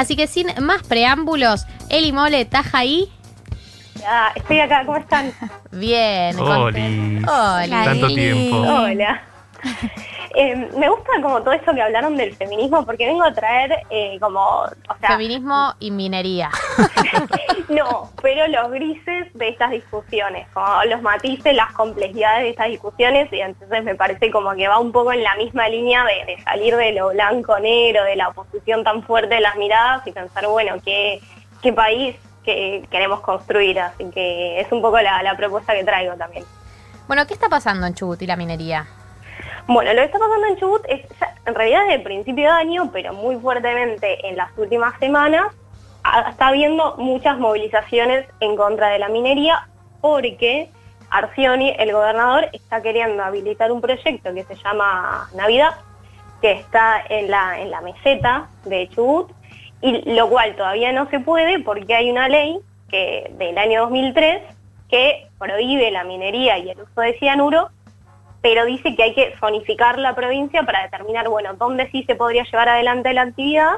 Así que sin más preámbulos, Eli Mole, ¿estás ahí? Ya, estoy acá, ¿cómo están? Bien. Oli. Hola. Tanto Eli. tiempo. Hola. Eh, me gusta como todo eso que hablaron del feminismo porque vengo a traer eh, como, o sea, Feminismo y minería. no, pero los grises de estas discusiones, como los matices, las complejidades de estas discusiones y entonces me parece como que va un poco en la misma línea de, de salir de lo blanco-negro, de la oposición tan fuerte de las miradas y pensar, bueno, qué, qué país que queremos construir, así que es un poco la, la propuesta que traigo también. Bueno, ¿qué está pasando en Chubut y la minería? Bueno, lo que está pasando en Chubut es en realidad desde el principio de año, pero muy fuertemente en las últimas semanas, ha- está habiendo muchas movilizaciones en contra de la minería porque Arcioni, el gobernador, está queriendo habilitar un proyecto que se llama Navidad, que está en la, en la meseta de Chubut, y lo cual todavía no se puede porque hay una ley que del año 2003 que prohíbe la minería y el uso de cianuro pero dice que hay que zonificar la provincia para determinar, bueno, dónde sí se podría llevar adelante la actividad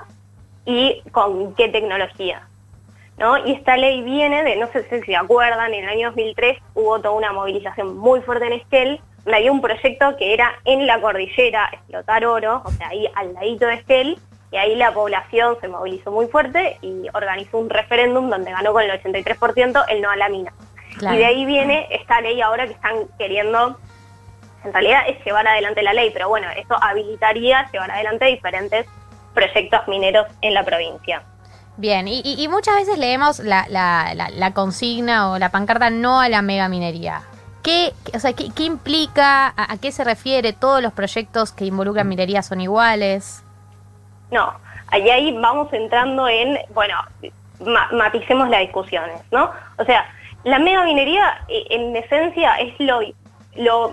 y con qué tecnología. ¿no? Y esta ley viene de, no sé si se acuerdan, en el año 2003 hubo toda una movilización muy fuerte en Esquel, donde había un proyecto que era en la cordillera explotar oro, o sea, ahí al ladito de Esquel, y ahí la población se movilizó muy fuerte y organizó un referéndum donde ganó con el 83% el no a la mina. Claro. Y de ahí viene esta ley ahora que están queriendo, en realidad es llevar adelante la ley, pero bueno, eso habilitaría llevar adelante diferentes proyectos mineros en la provincia. Bien, y, y- muchas veces leemos la, la- la- la consigna o la pancarta no a la mega minería. ¿Qué, o sea, qué, qué implica? A, a qué se refiere? ¿Todos los proyectos que involucran minería son iguales? No, ahí, ahí vamos entrando en, bueno, ma- maticemos las discusiones, ¿no? O sea, la mega minería eh, en esencia es lo, lo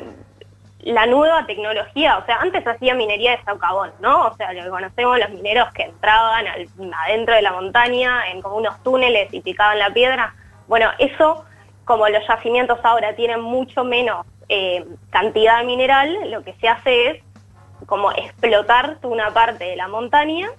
la nueva tecnología, o sea, antes hacía minería de socavón, ¿no? O sea, lo que conocemos los mineros que entraban adentro de la montaña en como unos túneles y picaban la piedra. Bueno, eso, como los yacimientos ahora tienen mucho menos eh, cantidad mineral, lo que se hace es como explotar una parte de la montaña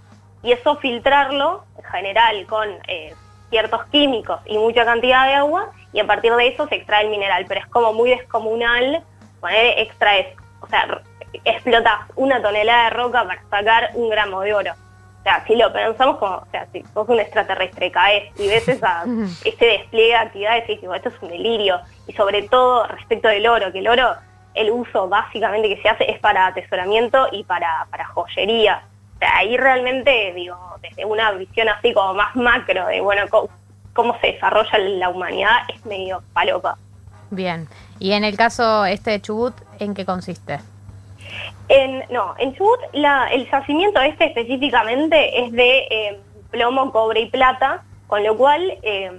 y eso filtrarlo en general con eh, ciertos químicos y mucha cantidad de agua y a partir de eso se extrae el mineral, pero es como muy descomunal poner extraes, o sea, explotas una tonelada de roca para sacar un gramo de oro. O sea, si lo pensamos como, o sea, si sos un extraterrestre, caes y ves esa, ese despliegue de actividades y dices, esto es un delirio. Y sobre todo respecto del oro, que el oro, el uso básicamente que se hace es para atesoramiento y para, para joyería. O sea, ahí realmente, digo, desde una visión así como más macro de, bueno, co- cómo se desarrolla la humanidad, es medio palopa. Bien. Y en el caso este de Chubut, ¿en qué consiste? En, no, en Chubut la- el yacimiento este específicamente es de eh, plomo, cobre y plata, con lo cual eh,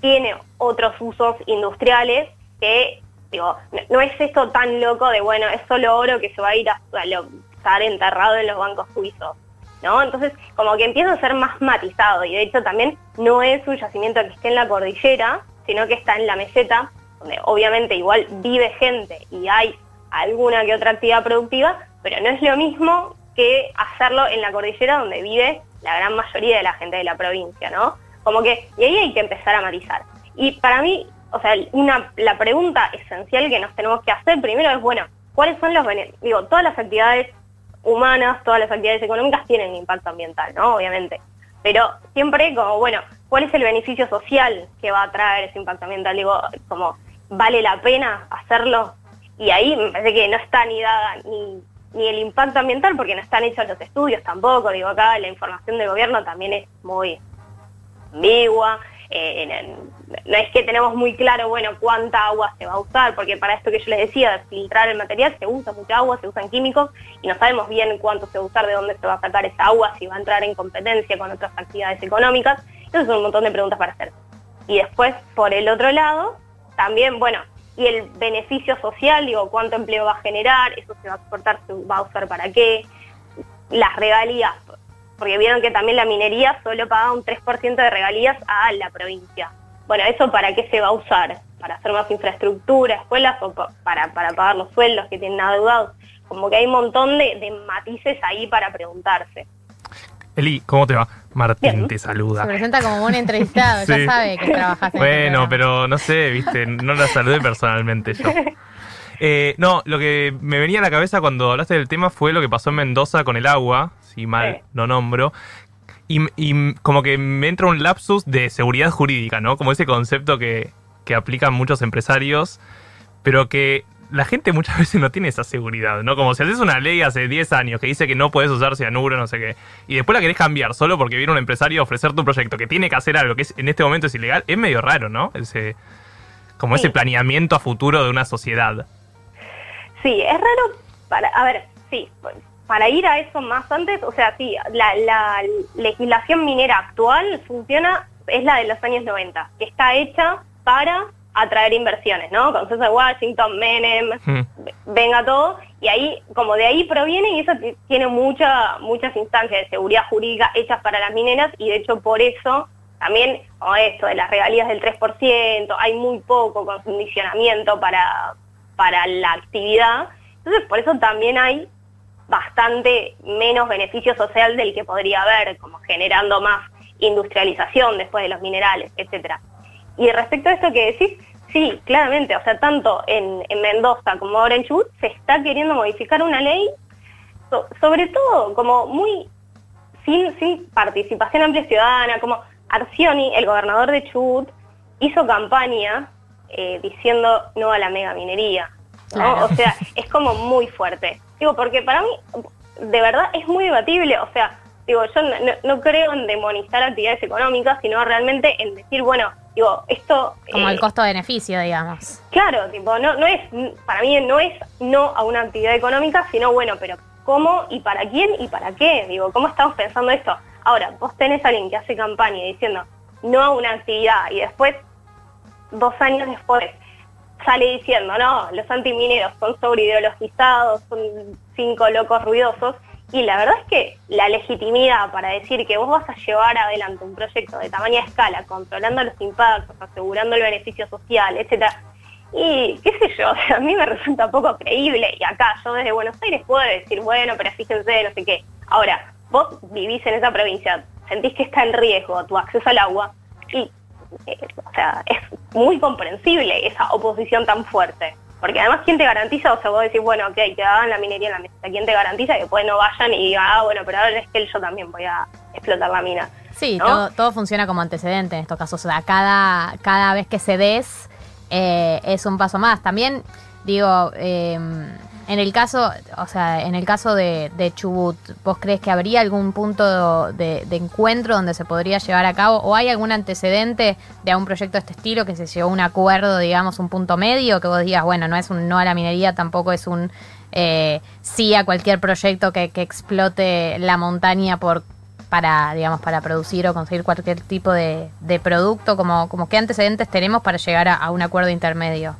tiene otros usos industriales que, digo, no, es esto tan loco de, bueno, es solo oro que se va a ir a, estar enterrado en los bancos suizos, ¿no? Entonces, como que empieza a ser más matizado y de hecho también no es un yacimiento que esté en la cordillera, sino que está en la meseta, donde obviamente igual vive gente y hay alguna que otra actividad productiva, pero no es lo mismo que hacerlo en la cordillera donde vive la gran mayoría de la gente de la provincia, ¿no? Como que, y ahí hay que empezar a matizar. Y para mí, o sea, una, la pregunta esencial que nos tenemos que hacer primero es, bueno, ¿cuáles son los beneficios? Digo, todas las actividades humanas, todas las actividades económicas tienen impacto ambiental, ¿no? Obviamente. Pero siempre como, bueno, ¿cuál es el beneficio social que va a traer ese impacto ambiental? Digo, como, ¿vale la pena hacerlo? Y ahí me parece que no está ni dada ni, el impacto ambiental porque no están hechos los estudios tampoco. Digo, acá la información del gobierno también es muy ambigua. eh, no es que tenemos muy claro, bueno, cuánta agua se va a usar, porque para esto que yo les decía, de filtrar el material, se usa mucha agua, se usan químicos, y no sabemos bien cuánto se va a usar, de dónde se va a sacar esa agua, si va a entrar en competencia con otras actividades económicas. Entonces son un montón de preguntas para hacer. Y después, por el otro lado, también, bueno, y el beneficio social, digo, cuánto empleo va a generar, eso se va a exportar, se va a usar para qué, las regalías, porque vieron que también la minería solo paga un 3% de regalías a la provincia. Bueno, ¿eso para qué se va a usar? ¿Para hacer más infraestructura, escuelas o pa- para, para pagar los sueldos que tienen adeudados? Como que hay un montón de, de matices ahí para preguntarse. Eli, ¿cómo te va? Martín Bien. te Se saluda. presenta como un entrevistado, Sí. ya sabe que trabajas en Bueno, pero no sé, viste, no la saludé personalmente yo. Eh, no, lo que me venía a la cabeza cuando hablaste del tema fue lo que pasó en Mendoza con el agua, si mal Sí. no nombro. Y, y como que me entra un lapsus de seguridad jurídica, ¿no? Como ese concepto que, que aplican muchos empresarios, pero que la gente muchas veces no tiene esa seguridad, ¿no? Como si haces una ley hace 10 años que dice que no puedes usar cianuro, no sé qué, y después la querés cambiar solo porque viene un empresario a ofrecer tu proyecto que tiene que hacer algo que es, en este momento es ilegal, es medio raro, ¿no? Ese, como Sí. ese planeamiento a futuro de una sociedad. Sí, es raro para, a ver, sí, para ir a eso más antes, o sea, sí, la, la legislación minera actual funciona, es la de los años 90, que está hecha para atraer inversiones, ¿no? Con César Washington, Menem, Hmm. venga todo, y ahí, como de ahí proviene, y eso ti- tiene mucha, muchas instancias de seguridad jurídica hechas para las mineras, y de hecho por eso también, como esto de las regalías del 3%, hay muy poco condicionamiento para, para la actividad, entonces por eso también hay bastante menos beneficio social del que podría haber, como generando más industrialización después de los minerales, etcétera. Y respecto a esto que decís, sí, claramente, o sea, tanto en, en Mendoza como ahora en Chubut se está queriendo modificar una ley, so- sobre todo como muy sin, sin participación amplia ciudadana, como Arcioni, el gobernador de Chubut, hizo campaña eh, diciendo no a la mega minería. ¿no? Claro. O sea, es como muy fuerte. Digo, porque para mí, de verdad, es muy debatible. O sea, digo, yo no, no- no creo en demonizar actividades económicas, sino realmente en decir, bueno, digo, esto... Como eh, el costo-beneficio, digamos. Claro, tipo, no, no es, para mí no es no a una actividad económica, sino bueno, pero ¿cómo y para quién y para qué? Digo, ¿cómo estamos pensando esto? Ahora, vos tenés a alguien que hace campaña diciendo no a una actividad y después, dos años después, sale diciendo, no, los antimineros son sobreideologizados, son cinco locos ruidosos, y la verdad es que la legitimidad para decir que vos vas a llevar adelante un proyecto de tamaña escala, controlando los impactos, asegurando el beneficio social, etcétera, y qué sé yo, a mí me resulta poco creíble, y acá yo desde Buenos Aires puedo decir, bueno, pero fíjense, no sé qué. Ahora, vos vivís en esa provincia, sentís que está en riesgo tu acceso al agua, y eh, o sea, es muy comprensible esa oposición tan fuerte. Porque además, ¿quién te garantiza? O sea, vos decís, bueno, ok, que hagan la minería en la meseta. ¿Quién te garantiza que después no vayan y digan, ah, bueno, pero ahora es que yo también voy a explotar la mina? Sí, ¿no? todo, todo funciona como antecedente en estos casos. O sea, cada, cada vez que se des eh, es un paso más. También, digo, eh, en el caso, o sea, en el caso de, Chubut, ¿vos crees que habría algún punto de, encuentro donde se podría llevar a cabo? ¿O hay algún antecedente de algún proyecto de este estilo que se llegó a un acuerdo, digamos, un punto medio, que vos digas, bueno, no es un no a la minería, tampoco es un eh, sí a cualquier proyecto que, que explote la montaña por para, digamos, para producir o conseguir cualquier tipo de, producto, como, como qué antecedentes tenemos para llegar a un acuerdo intermedio.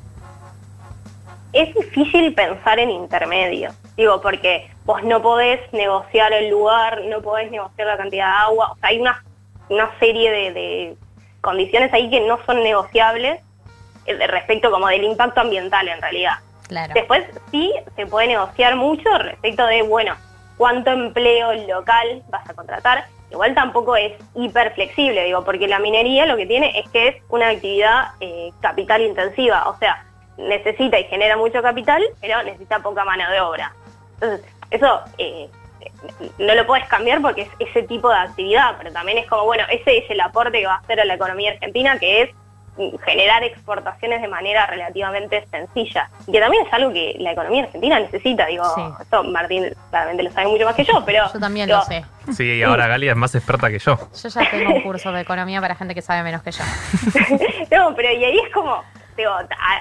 Es difícil pensar en intermedio. Digo, porque vos no podés negociar el lugar, no podés negociar la cantidad de agua. O sea, hay una, una serie de, de condiciones ahí que no son negociables eh, respecto como del impacto ambiental en realidad. Claro. Después sí se puede negociar mucho respecto de, bueno, cuánto empleo local vas a contratar. Igual tampoco es hiper flexible, digo, porque la minería lo que tiene es que es una actividad eh, capital intensiva, o sea, necesita y genera mucho capital, pero necesita poca mano de obra. Entonces, eso eh, no lo puedes cambiar porque es ese tipo de actividad, pero también es como, bueno, ese es el aporte que va a hacer a la economía argentina, que es generar exportaciones de manera relativamente sencilla. Y que también es algo que la economía argentina necesita, digo, Sí. esto Martín claramente lo sabe mucho más que yo, pero... Yo también digo, lo sé. Sí, y ahora Galia es más experta que yo. Yo ya tengo un curso de economía para gente que sabe menos que yo. no, pero y ahí es como,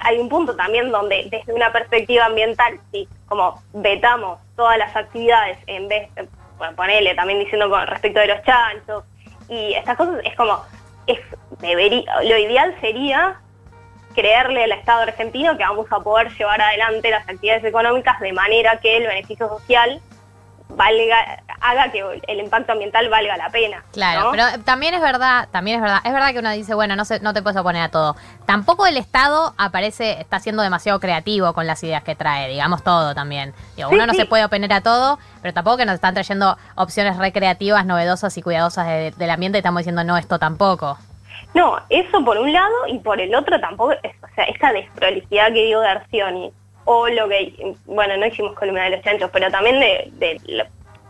hay un punto también donde desde una perspectiva ambiental, sí, como vetamos todas las actividades en vez, eh, bueno, ponele también diciendo con respecto de los chanchos y estas cosas, es como, es debería, lo ideal sería creerle al Estado argentino que vamos a poder llevar adelante las actividades económicas de manera que el beneficio social valga, haga que el impacto ambiental valga la pena. Claro, pero también es verdad, también es verdad, es verdad que uno dice, bueno, no se, no te puedes oponer a todo. Tampoco el Estado aparece, está siendo demasiado creativo con las ideas que trae, digamos todo también. Digo, uno no se puede oponer a todo, pero tampoco que nos están trayendo opciones recreativas, novedosas y cuidadosas del ambiente y estamos diciendo no, esto tampoco. No, eso por un lado y por el otro tampoco, o sea, esa desprolijidad que digo de Arcioni o lo que, bueno, no hicimos columna de los chanchos, pero también de,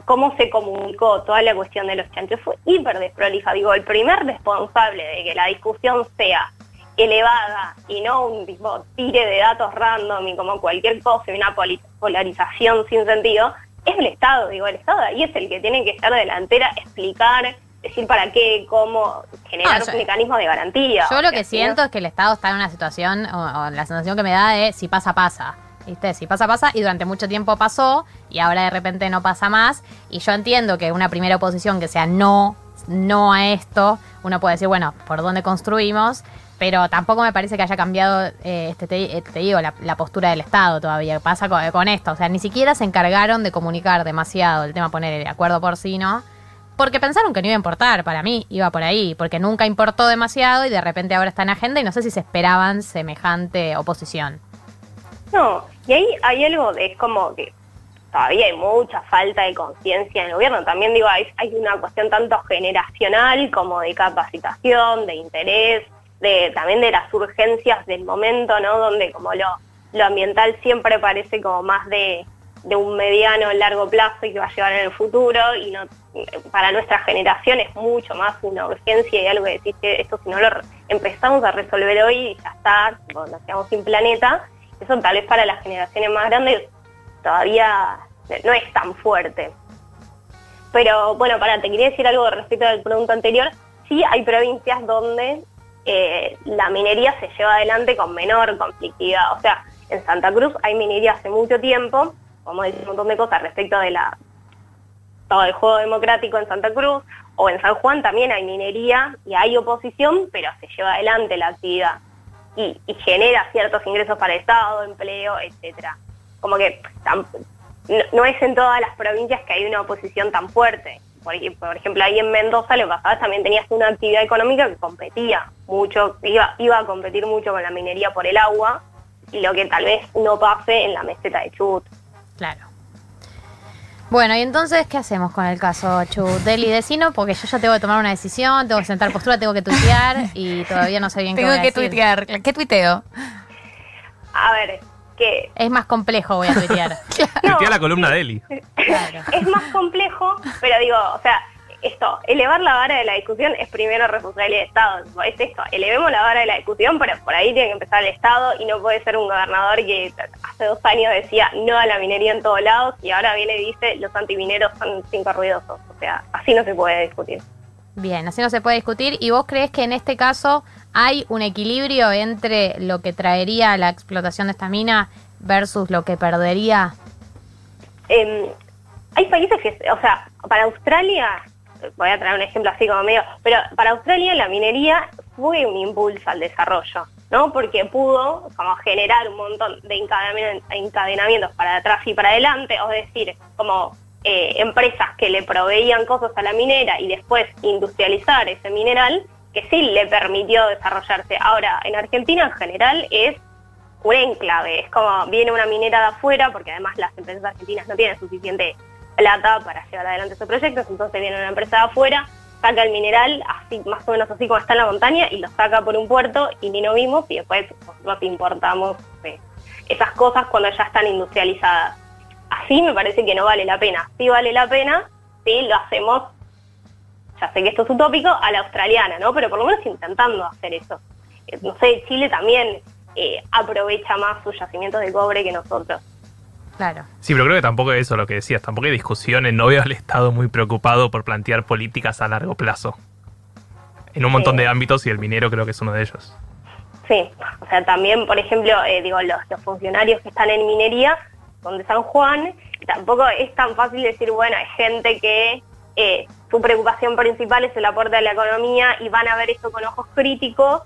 cómo se comunicó toda la cuestión de los chanchos fue hiper desprolija. Digo, el primer responsable de que la discusión sea elevada y no un tipo tire de datos random y como cualquier cosa y una polarización sin sentido, es el Estado, digo, el Estado ahí es el que tiene que estar delantera, explicar, decir para qué, cómo, generar un mecanismo de garantía. Yo lo que siento es que el Estado está en una situación, o, la sensación que me da es si pasa, pasa. ¿Viste? Si pasa, pasa, y durante mucho tiempo pasó, y ahora de repente no pasa más. Y yo entiendo que una primera oposición que sea no, no a esto, uno puede decir, bueno, ¿por dónde construimos? Pero tampoco me parece que haya cambiado, eh, este, te, te, digo, la, postura del Estado todavía. Pasa con, con, esto. O sea, ni siquiera se encargaron de comunicar demasiado el tema poner el acuerdo porcino porque pensaron que no iba a importar, para mí iba por ahí, porque nunca importó demasiado y de repente ahora está en agenda y no sé si se esperaban semejante oposición. No, y ahí hay algo de, es como que todavía hay mucha falta de conciencia en el gobierno. También digo, hay, hay, una cuestión tanto generacional como de capacitación, de interés, de también de las urgencias del momento, ¿no? Donde como lo, ambiental siempre parece como más de, un mediano largo plazo y que va a llegar en el futuro y para nuestra generación es mucho más una urgencia y algo que decir que esto si no lo empezamos a resolver hoy ya está, nos quedamos sin planeta, eso tal vez para las generaciones más grandes todavía no es tan fuerte. Pero bueno, para, te quería decir algo respecto al pregunta anterior, sí hay provincias donde eh, la minería se lleva adelante con menor conflictividad, o sea, en Santa Cruz hay minería hace mucho tiempo, como decir un montón de cosas respecto de la todo el juego democrático en Santa Cruz, o en San Juan también hay minería y hay oposición, pero se lleva adelante la actividad y, genera ciertos ingresos para el Estado, empleo, etcétera. Como que no, es en todas las provincias que hay una oposición tan fuerte. Por, ejemplo, ahí en Mendoza lo que pasaba también tenías una actividad económica que competía mucho, iba, iba a competir mucho con la minería por el agua, y lo que tal vez no pase en la meseta de Chubut. Claro. Bueno, y entonces, ¿qué hacemos con el caso Chu? Deli Decino, porque yo ya tengo que tomar una decisión, tengo que sentar postura, tengo que tuitear y todavía no sé bien qué voy a que tuitear. ¿Qué tuiteo? A ver, ¿qué? Es más complejo, voy a tuitear. Tuitea la columna de Eli. Claro. Es más complejo, pero digo, o sea, esto, elevar la vara de la discusión es primero responsabilidad del Estado. Es esto, elevemos la vara de la discusión, pero por ahí tiene que empezar el Estado y no puede ser un gobernador que hace dos años decía no a la minería en todos lados y ahora viene y dice los antimineros son cinco ruidosos. O sea, así no se puede discutir. Bien, así no se puede discutir. ¿Y vos crees que en este caso hay un equilibrio entre lo que traería la explotación de esta mina versus lo que perdería? Em, hay países que, o sea, para Australia voy a traer un ejemplo así como medio, pero para Australia la minería fue un impulso al desarrollo, ¿no? Porque pudo como generar un montón de encadenamientos para atrás y para adelante, es decir, como eh, empresas que le proveían cosas a la minera y después industrializar ese mineral, que sí le permitió desarrollarse. Ahora, en Argentina en general es un enclave, es como viene una minera de afuera, porque además las empresas argentinas no tienen suficiente plata para llevar adelante esos proyectos, entonces viene una empresa de afuera, saca el mineral, así más o menos así como está en la montaña, y lo saca por un puerto y ni no vimos, y después nosotros importamos eh, esas cosas cuando ya están industrializadas. Así me parece que no vale la pena. Sí vale la pena si lo hacemos, ya sé que esto es utópico, a la australiana, ¿no? Pero por lo menos intentando hacer eso. Eh, no sé, Chile también eh, aprovecha más sus yacimientos de cobre que nosotros. Claro. Sí, pero creo que tampoco es eso lo que decías. Tampoco hay discusiones. No veo al Estado muy preocupado por plantear políticas a largo plazo. En un montón de ámbitos y el minero creo que es uno de ellos. Sí, o sea, también, por ejemplo, eh, digo, los, funcionarios que están en minería son de San Juan. tampoco es tan fácil decir, bueno, hay gente que eh, su preocupación principal es el aporte a la economía y van a ver esto con ojos críticos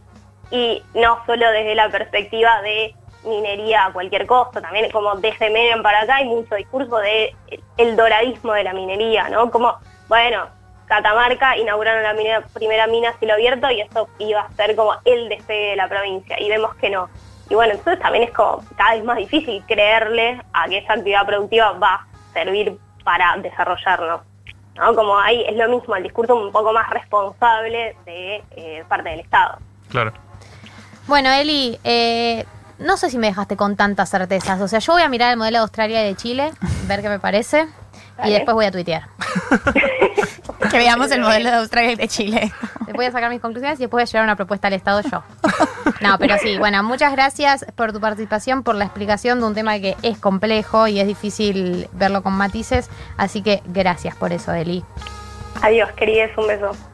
y no solo desde la perspectiva de minería a cualquier costo. También como desde Menem para acá hay mucho discurso de el doradismo de la minería, ¿no? Como, bueno, Catamarca inauguraron la primera mina a cielo abierto y esto iba a ser como el despegue de la provincia y vemos que no. Y bueno, entonces también es como cada vez más difícil creerle a que esa actividad productiva va a servir para desarrollarlo. ¿no? Como ahí es lo mismo, el discurso un poco más responsable de eh, parte del Estado. Claro. Bueno, Eli, eh, no sé si me dejaste con tantas certezas. O sea, yo voy a mirar el modelo de Australia y de Chile, ver qué me parece, y después voy a tuitear. que veamos el modelo de Australia y de Chile. Después voy a sacar mis conclusiones y después voy a llevar una propuesta al Estado yo. No, pero sí, bueno, muchas gracias por tu participación, por la explicación de un tema que es complejo y es difícil verlo con matices. Así que gracias por eso, Eli. Adiós, queridos, un beso.